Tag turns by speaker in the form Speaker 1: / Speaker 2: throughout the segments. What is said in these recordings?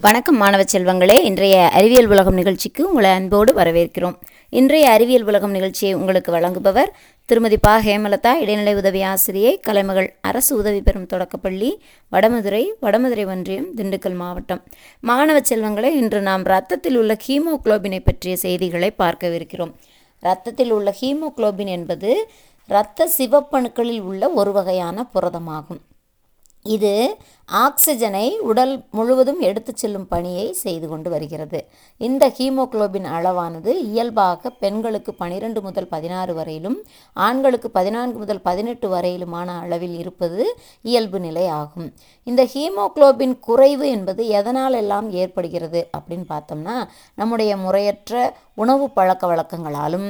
Speaker 1: வணக்கம் மாணவ செல்வங்களே. இன்றைய அறிவியல் உலகம் நிகழ்ச்சிக்கு உங்களை அன்போடு வரவேற்கிறோம். இன்றைய அறிவியல் உலகம் நிகழ்ச்சியை உங்களுக்கு வழங்குபவர் திருமதி பா. ஹேமலதா இடைநிலை உதவி ஆசிரியை கலைமகள் அரசு உதவி பெறும் தொடக்கப்பள்ளி வடமதுரை வடமதுரை ஒன்றியம் திண்டுக்கல் மாவட்டம். மாணவ செல்வங்களே இன்று நாம் இரத்தத்தில் உள்ள ஹீமோக்ளோபினை பற்றிய செய்திகளை பார்க்கவிருக்கிறோம். இரத்தத்தில் உள்ள ஹீமோகுளோபின் என்பது இரத்த சிவப்பணுக்களில் உள்ள ஒரு வகையான புரதமாகும். இது ஆக்சிஜனை உடல் முழுவதும் எடுத்துச் செல்லும் பணியை செய்து கொண்டு வருகிறது. இந்த ஹீமோகுளோபின் அளவானது இயல்பாக பெண்களுக்கு பனிரெண்டு முதல் பதினாறு வரையிலும் ஆண்களுக்கு பதினான்கு முதல் பதினெட்டு வரையிலுமான அளவில் இருப்பது இயல்பு நிலை ஆகும். இந்த ஹீமோகுளோபின் குறைவு என்பது எதனால் எல்லாம் ஏற்படுகிறது அப்படின்னு பார்த்தோம்னா நம்முடைய முறையற்ற உணவு பழக்க வழக்கங்களாலும்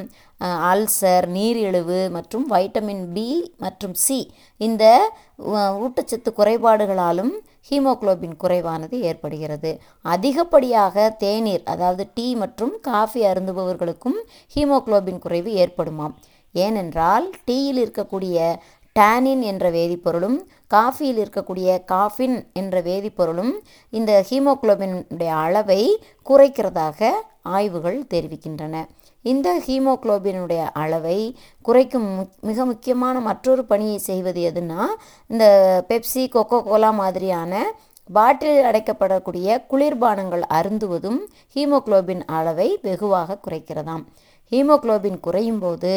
Speaker 1: அல்சர் நீரிழிவு மற்றும் வைட்டமின் பி மற்றும் சி இந்த ஊட்டச்சத்து குறைபாடுகளாலும் ஹீமோகுளோபின் குறைவானது ஏற்படுகிறது. அதிகப்படியாக தேநீர் அதாவது டீ மற்றும் காஃபி அருந்துபவர்களுக்கும் ஹீமோகுளோபின் குறைவு ஏற்படுமாம். ஏனென்றால் டீயில் இருக்கக்கூடிய டானின் என்ற வேதிப்பொருளும் காஃபியில் இருக்கக்கூடிய காஃபின் என்ற வேதிப்பொருளும் இந்த ஹீமோகுளோபினுடைய அளவை குறைக்கிறதாக ஆய்வுகள் தெரிவிக்கின்றன. இந்த ஹீமோகுளோபினுடைய அளவை குறைக்கும் முக்- மிக முக்கியமான மற்றொரு பணியை செய்வது எதுனா இந்த பெப்சி கொக்கோ கோலா மாதிரியான பாட்டில் அடைக்கப்படக்கூடிய குளிர்பானங்கள் அருந்துவதும் ஹீமோகுளோபின் அளவை வெகுவாக குறைக்கிறதாம். ஹீமோகுளோபின் குறையும் போது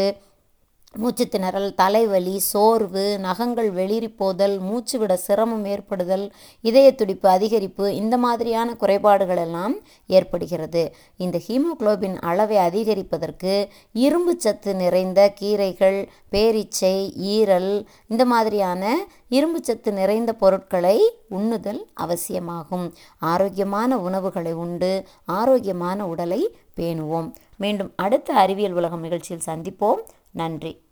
Speaker 1: மூச்சுத்திணறல் தலைவலி சோர்வு நகங்கள் வெளிரி போதல் மூச்சு விட சிரமம் ஏற்படுதல் இதய துடிப்பு அதிகரிப்பு இந்த மாதிரியான குறைபாடுகள் எல்லாம் ஏற்படுகிறது. இந்த ஹீமோகுளோபின் அளவை அதிகரிப்பதற்கு இரும்பு சத்து நிறைந்த கீரைகள் பேரீச்சை ஈரல் இந்த மாதிரியான இரும்பு சத்து நிறைந்த பொருட்களை உண்ணுதல் அவசியமாகும். ஆரோக்கியமான உணவுகளை உண்டு ஆரோக்கியமான உடலை பேணுவோம். மீண்டும் அடுத்த அறிவியல் உலகம் நிகழ்ச்சியில் சந்திப்போம். நன்றி.